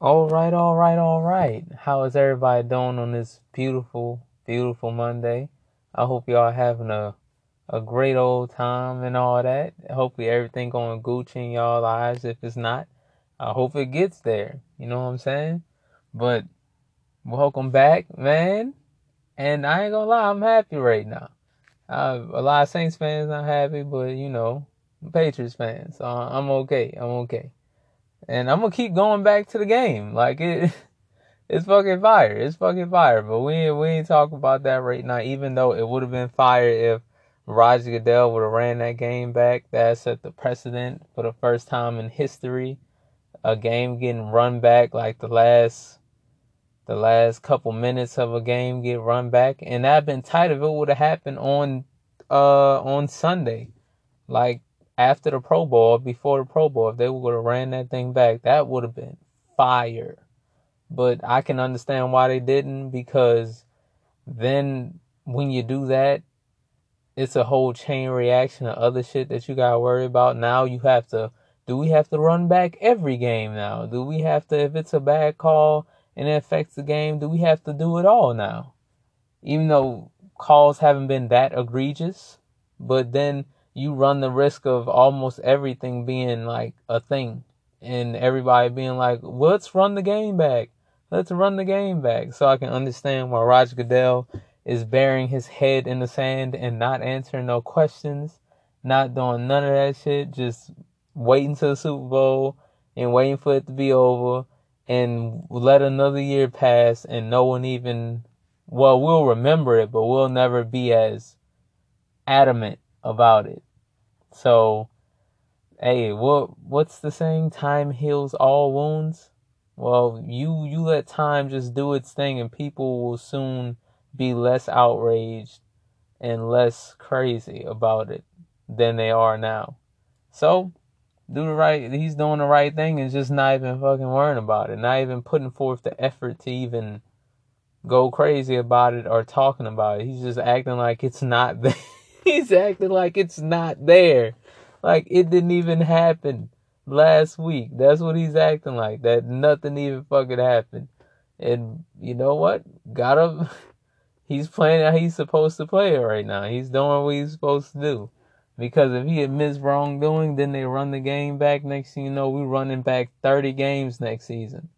All right, all right, all right. How is everybody doing on this beautiful, beautiful Monday? I hope y'all having a a great old time and all that. Hopefully everything going Gucci in y'all lives. If it's not, I hope it gets there. You know what I'm saying? But welcome back, man. And I ain't gonna lie, I'm happy right now. Uh, a lot of Saints fans not happy, but you know, Patriots fans, so I'm okay. I'm okay and I'm gonna keep going back to the game. Like it, it's fucking fire. It's fucking fire. But we we ain't talking about that right now. Even though it would have been fire if Roger Goodell would have ran that game back. That set the precedent for the first time in history. A game getting run back like the last, the last couple minutes of a game get run back, and that'd been tight if it would have happened on, uh, on Sunday. Like after the Pro Bowl, before the Pro Bowl, if they would have ran that thing back, that would have been fire. But I can understand why they didn't because then when you do that, it's a whole chain reaction of other shit that you gotta worry about. Now you have to do we have to run back every game now? Do we have to if it's a bad call and it affects the game, do we have to do it all now? Even though calls haven't been that egregious, but then you run the risk of almost everything being like a thing and everybody being like, well, let's run the game back. Let's run the game back. So I can understand why Roger Goodell is burying his head in the sand and not answering no questions, not doing none of that shit, just waiting to the Super Bowl and waiting for it to be over and let another year pass and no one even, well, we'll remember it, but we'll never be as adamant about it. So, hey, what what's the saying? Time heals all wounds. Well, you you let time just do its thing, and people will soon be less outraged and less crazy about it than they are now. So, do the right. He's doing the right thing and just not even fucking worrying about it. Not even putting forth the effort to even go crazy about it or talking about it. He's just acting like it's not there. He's acting like it's not there. Like it didn't even happen last week. That's what he's acting like. That nothing even fucking happened. And you know what? Got him. He's playing how he's supposed to play it right now. He's doing what he's supposed to do. Because if he admits wrongdoing, then they run the game back. Next thing you know, we're running back 30 games next season.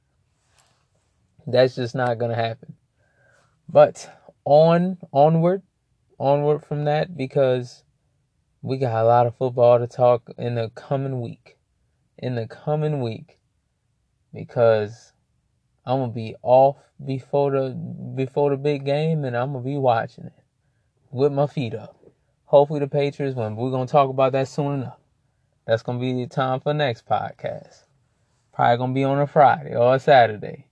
That's just not gonna happen. But on onward onward from that because we got a lot of football to talk in the coming week. In the coming week. Because I'm gonna be off before the before the big game and I'm gonna be watching it with my feet up. Hopefully the Patriots win. We're gonna talk about that soon enough. That's gonna be the time for next podcast. Probably gonna be on a Friday or a Saturday.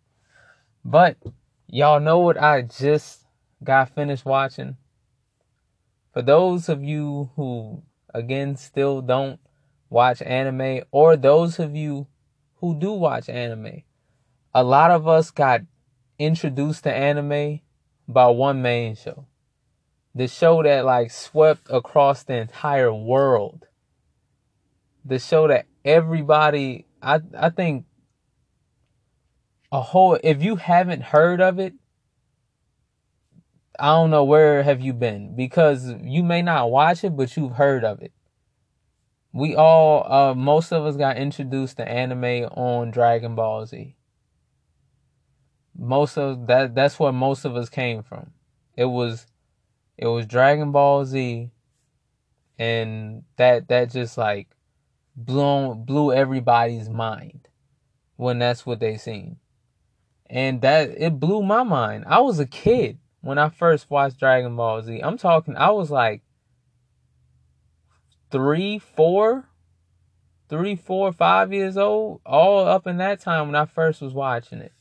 But y'all know what I just got finished watching? For those of you who again still don't watch anime or those of you who do watch anime a lot of us got introduced to anime by one main show. The show that like swept across the entire world. The show that everybody i i think a whole if you haven't heard of it I don't know where have you been because you may not watch it, but you've heard of it. We all, uh, most of us got introduced to anime on Dragon Ball Z. Most of that, that's where most of us came from. It was, it was Dragon Ball Z, and that that just like blew blew everybody's mind when that's what they seen, and that it blew my mind. I was a kid when I first watched Dragon Ball Z. I'm talking, I was like three, four, three, four, five years old, all up in that time when I first was watching it.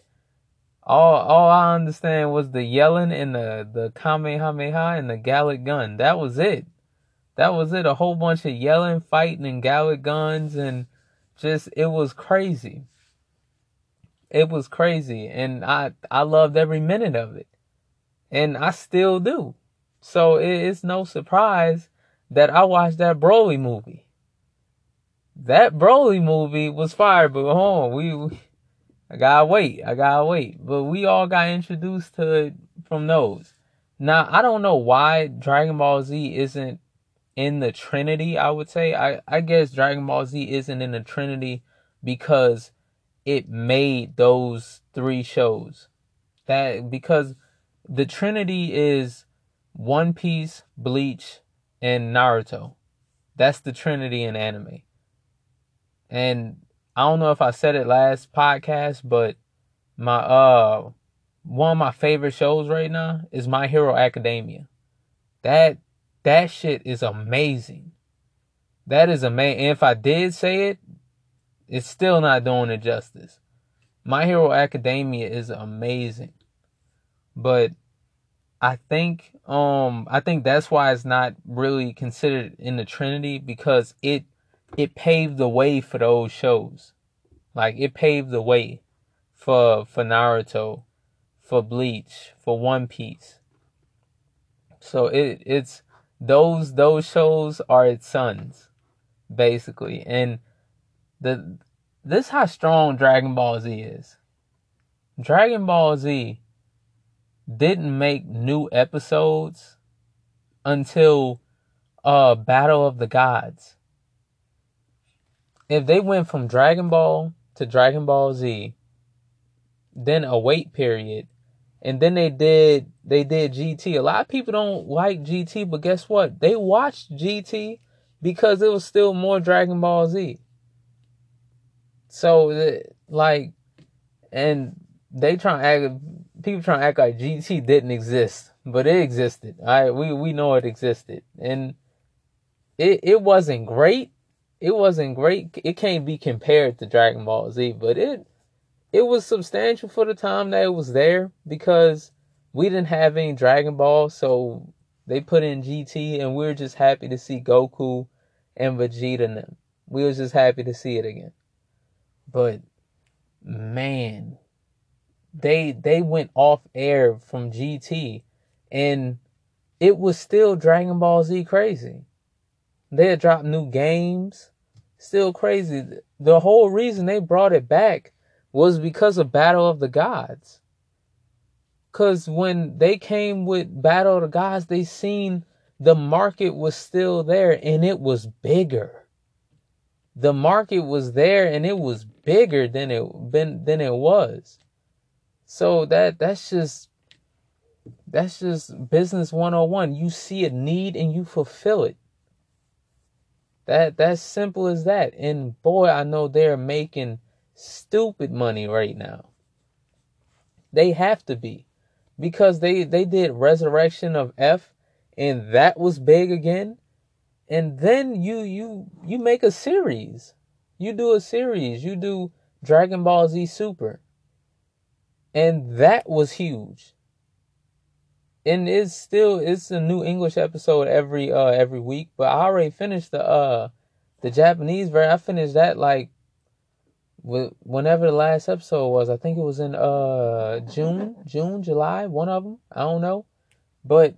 All, all I understand was the yelling and the, the Kamehameha and the Galick gun. That was it. That was it. A whole bunch of yelling, fighting, and Galick guns, and just, it was crazy. It was crazy. And I, I loved every minute of it and I still do. So it's no surprise that I watched that Broly movie. That Broly movie was fire, but hold on, we, we I gotta wait. I gotta wait. But we all got introduced to it from those. Now I don't know why Dragon Ball Z isn't in the Trinity. I would say I I guess Dragon Ball Z isn't in the Trinity because it made those three shows. That because the Trinity is One Piece, Bleach, and Naruto. That's the Trinity in anime. And I don't know if I said it last podcast, but my uh one of my favorite shows right now is My Hero Academia. That that shit is amazing. That is amazing. And if I did say it, it's still not doing it justice. My Hero Academia is amazing. But I think um I think that's why it's not really considered in the Trinity because it it paved the way for those shows. Like it paved the way for for Naruto, for Bleach, for One Piece. So it it's those those shows are its sons, basically. And the this how strong Dragon Ball Z is. Dragon Ball Z didn't make new episodes until uh Battle of the Gods. If they went from Dragon Ball to Dragon Ball Z, then a wait period, and then they did they did GT. A lot of people don't like GT, but guess what? They watched GT because it was still more Dragon Ball Z. So like, and they try to act. People trying to act like GT didn't exist, but it existed. I right? we we know it existed, and it it wasn't great. It wasn't great. It can't be compared to Dragon Ball Z, but it it was substantial for the time that it was there because we didn't have any Dragon Ball, so they put in GT, and we were just happy to see Goku and Vegeta and them. We was just happy to see it again. But man, they they went off air from GT and it was still Dragon Ball Z crazy. They had dropped new games, still crazy. The whole reason they brought it back was because of Battle of the Gods. Cause when they came with Battle of the Gods, they seen the market was still there and it was bigger. The market was there and it was bigger than it been than it was. So that that's just that's just business 101. You see a need and you fulfill it. That that's simple as that. And boy, I know they're making stupid money right now. They have to be. Because they they did Resurrection of F and that was big again. And then you you you make a series. You do a series. You do Dragon Ball Z Super. And that was huge. And it's still it's a new English episode every uh every week, but I already finished the uh the Japanese version. I finished that like whenever the last episode was. I think it was in uh June, June, July, one of them. I don't know. But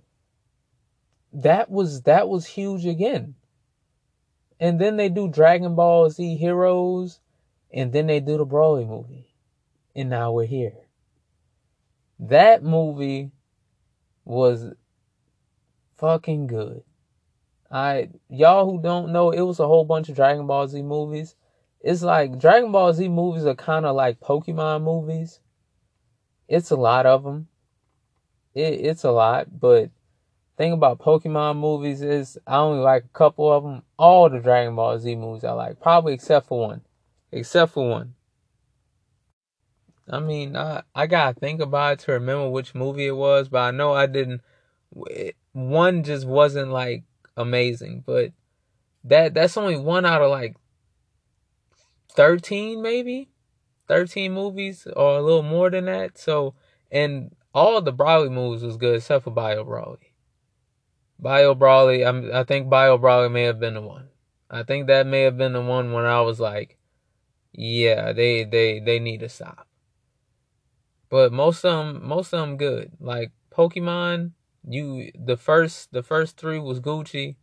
that was that was huge again. And then they do Dragon Ball Z Heroes, and then they do the Broly movie. And now we're here. That movie was fucking good. I y'all who don't know, it was a whole bunch of Dragon Ball Z movies. It's like Dragon Ball Z movies are kind of like Pokemon movies. It's a lot of them. It, it's a lot, but thing about Pokemon movies is I only like a couple of them. All the Dragon Ball Z movies I like, probably except for one. Except for one. I mean, I I gotta think about it to remember which movie it was, but I know I didn't. One just wasn't like amazing, but that that's only one out of like thirteen, maybe thirteen movies or a little more than that. So, and all the Broly movies was good except for Bio Broly. Bio Broly, I'm, I think Bio Broly may have been the one. I think that may have been the one when I was like, yeah, they they they need to stop. But most of them, most of them good. Like Pokemon, you the first the first three was Gucci,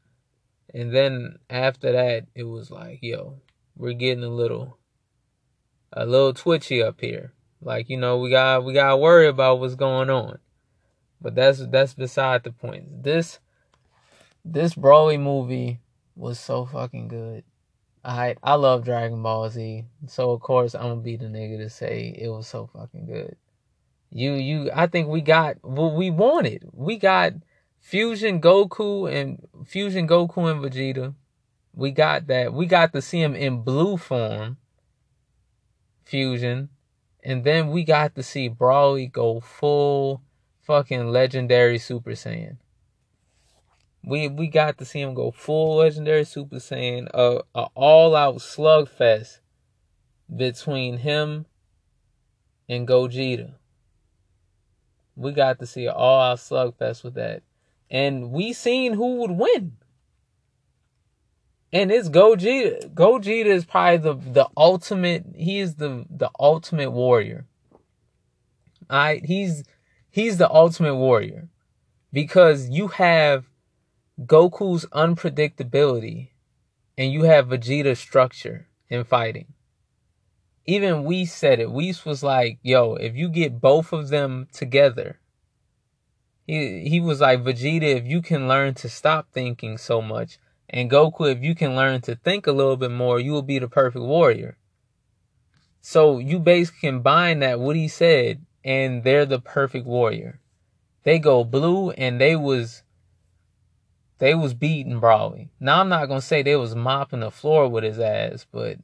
and then after that it was like, yo, we're getting a little a little twitchy up here. Like, you know, we got we gotta worry about what's going on. But that's that's beside the point. This this Broly movie was so fucking good. I I love Dragon Ball Z, so of course I'm gonna be the nigga to say it was so fucking good. You you I think we got what we wanted. We got Fusion Goku and Fusion Goku and Vegeta. We got that. We got to see him in blue form. Fusion. And then we got to see Broly go full fucking legendary Super Saiyan. We we got to see him go full legendary Super Saiyan, a, a all out slugfest between him and Gogeta. We got to see all out slugfest with that. And we seen who would win. And it's Gogeta. Gogeta is probably the, the ultimate, he is the, the ultimate warrior. Alright, he's he's the ultimate warrior. Because you have Goku's unpredictability and you have Vegeta's structure in fighting. Even we said it. Whis was like, yo, if you get both of them together, he he was like, Vegeta, if you can learn to stop thinking so much, and Goku, if you can learn to think a little bit more, you will be the perfect warrior. So you basically combine that what he said, and they're the perfect warrior. They go blue, and they was they was beating Broly. Now I'm not gonna say they was mopping the floor with his ass, but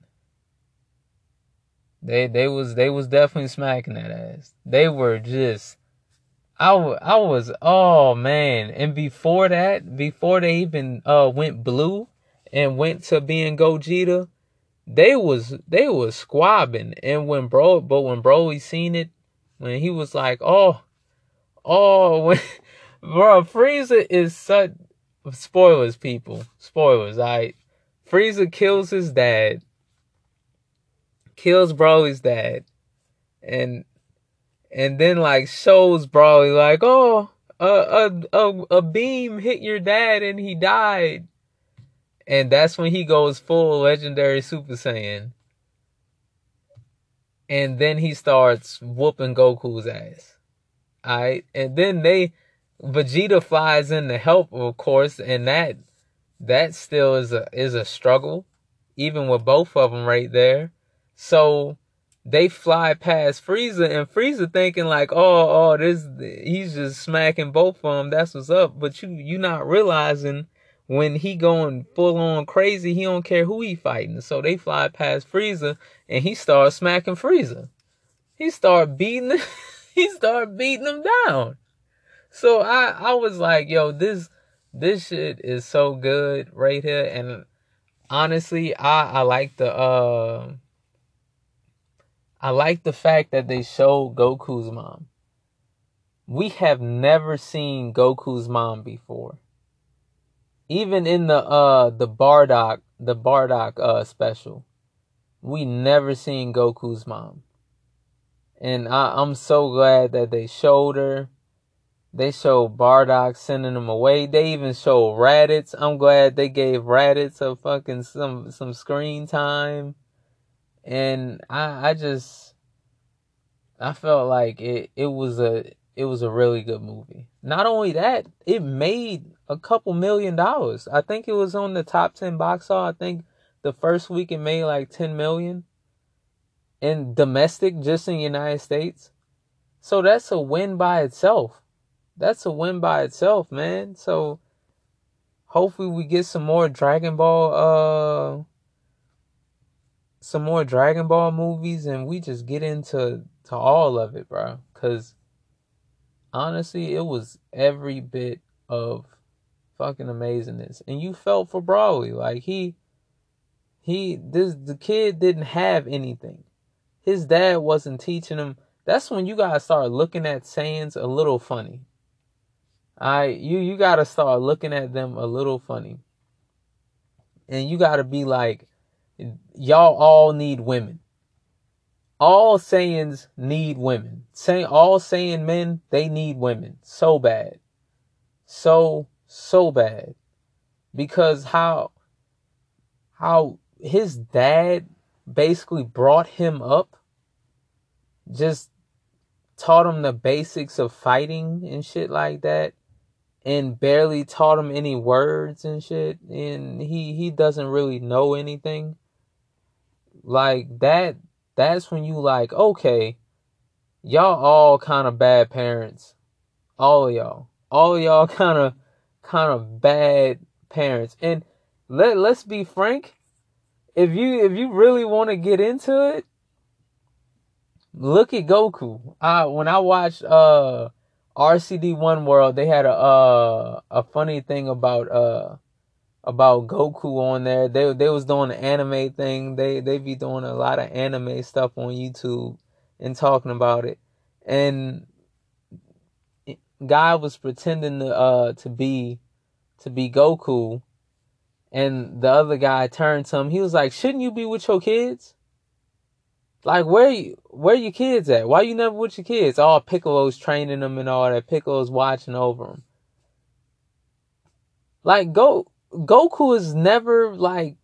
they they was they was definitely smacking that ass. They were just I, I was oh man, and before that, before they even uh went blue and went to being Gogeta, they was they was squabbing. And when bro, but when bro, Broly seen it, when he was like, oh, oh, when, bro, Frieza is such spoilers, people, spoilers. I right? Frieza kills his dad, kills Broly's dad, and and then like shows Broly like, oh, a, a a a beam hit your dad and he died, and that's when he goes full legendary Super Saiyan, and then he starts whooping Goku's ass. Alright, and then they Vegeta flies in to help, of course, and that that still is a is a struggle, even with both of them right there. So they fly past Frieza and Frieza thinking like, oh, oh, this he's just smacking both of them. That's what's up. But you you not realizing when he going full on crazy, he don't care who he fighting. So they fly past Frieza and he starts smacking Frieza. He start beating he start beating him down. So I I was like, yo, this this shit is so good right here. And honestly, I I like the uh I like the fact that they showed Goku's mom. We have never seen Goku's mom before. Even in the uh the Bardock the Bardock uh special, we never seen Goku's mom. And I, I'm so glad that they showed her. They showed Bardock sending him away. They even showed Raditz. I'm glad they gave Raditz a fucking some some screen time and I I just I felt like it it was a it was a really good movie. Not only that, it made a couple million dollars. I think it was on the top 10 box office. I think the first week it made like 10 million in domestic just in the United States. So that's a win by itself. That's a win by itself, man. So hopefully we get some more Dragon Ball uh some more Dragon Ball movies and we just get into to all of it, bro. Cause honestly, it was every bit of fucking amazingness. And you felt for Broly. Like he he this the kid didn't have anything. His dad wasn't teaching him. That's when you gotta start looking at Saiyans a little funny. I you you gotta start looking at them a little funny. And you gotta be like, y'all all need women. All Saiyans need women. Say all Saiyan men, they need women so bad. So so bad. Because how how his dad basically brought him up just taught him the basics of fighting and shit like that and barely taught him any words and shit and he he doesn't really know anything like that that's when you like okay y'all all kind of bad parents. All y'all. All y'all kind of kind of bad parents. And let let's be frank if you if you really want to get into it look at goku. I when i watched uh RCD One World, they had a uh, a funny thing about uh about Goku on there. They they was doing the anime thing. They they be doing a lot of anime stuff on YouTube and talking about it. And guy was pretending to uh to be to be Goku and the other guy turned to him. He was like, "Shouldn't you be with your kids?" Like where you, where your kids at? Why you never with your kids? All Piccolo's training them and all that. Piccolo's watching over them. Like go Goku has never like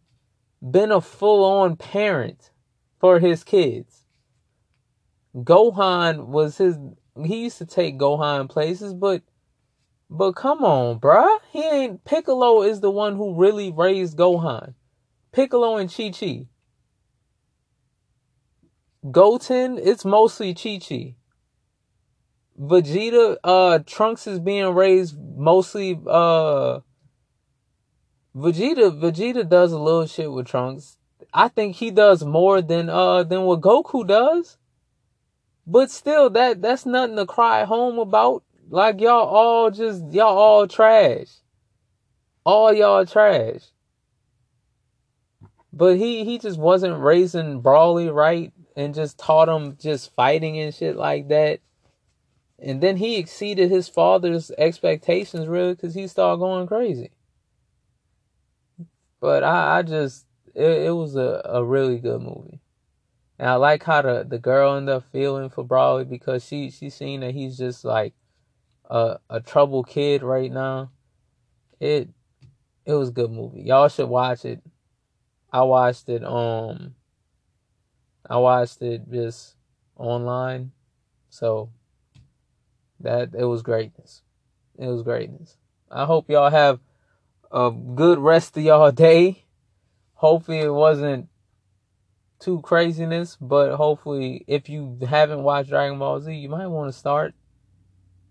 been a full on parent for his kids. Gohan was his he used to take Gohan places, but but come on, bruh. He ain't Piccolo is the one who really raised Gohan. Piccolo and Chi Chi. Goten, it's mostly Chi Chi. Vegeta, uh, Trunks is being raised mostly, uh, Vegeta, Vegeta does a little shit with Trunks. I think he does more than, uh, than what Goku does. But still, that, that's nothing to cry home about. Like y'all all just, y'all all trash. All y'all trash. But he, he just wasn't raising Broly right and just taught him just fighting and shit like that. And then he exceeded his father's expectations really because he started going crazy. But I, I just it, it was a, a really good movie. And I like how the, the girl ended up feeling for Broly because she she seen that he's just like a a troubled kid right now. It it was a good movie. Y'all should watch it. I watched it um I watched it just online. So that it was greatness. It was greatness. I hope y'all have a good rest of y'all day. Hopefully it wasn't too craziness, but hopefully if you haven't watched Dragon Ball Z, you might want to start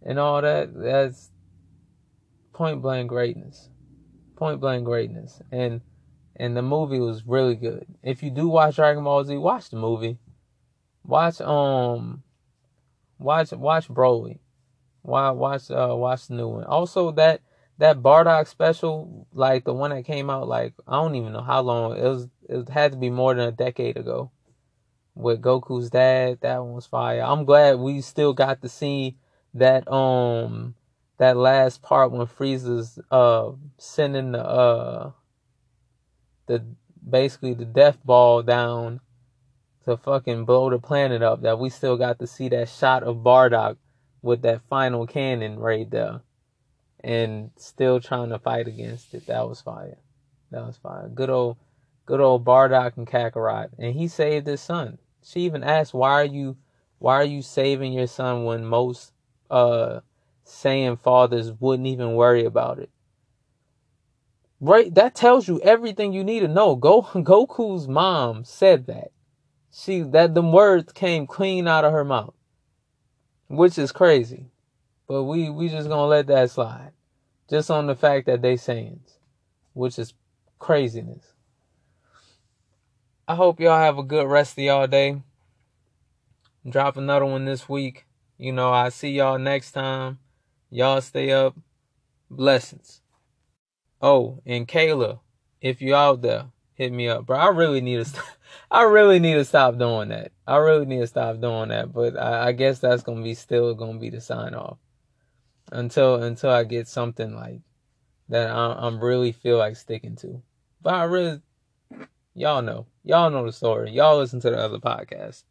and all that. That's point blank greatness. Point blank greatness. And and the movie was really good. If you do watch Dragon Ball Z, watch the movie. Watch um, watch watch Broly. Watch watch uh watch the new one. Also that that Bardock special, like the one that came out like I don't even know how long it was. It had to be more than a decade ago. With Goku's dad, that one was fire. I'm glad we still got to see that um that last part when Frieza's uh sending the uh the basically the death ball down to fucking blow the planet up that we still got to see that shot of Bardock with that final cannon right there and still trying to fight against it. That was fire. That was fire. Good old good old Bardock and Kakarot. And he saved his son. She even asked why are you why are you saving your son when most uh Saiyan fathers wouldn't even worry about it? Right, that tells you everything you need to know. Go Goku's mom said that. She that the words came clean out of her mouth. Which is crazy. But we we just gonna let that slide. Just on the fact that they Saiyans. Which is craziness. I hope y'all have a good rest of y'all day. Drop another one this week. You know, I see y'all next time. Y'all stay up. Blessings. Oh, and Kayla, if you out there, hit me up, bro. I really need to, st- I really need to stop doing that. I really need to stop doing that. But I, I guess that's gonna be still gonna be the sign off until until I get something like that. I, I'm really feel like sticking to. But I really, y'all know, y'all know the story. Y'all listen to the other podcast.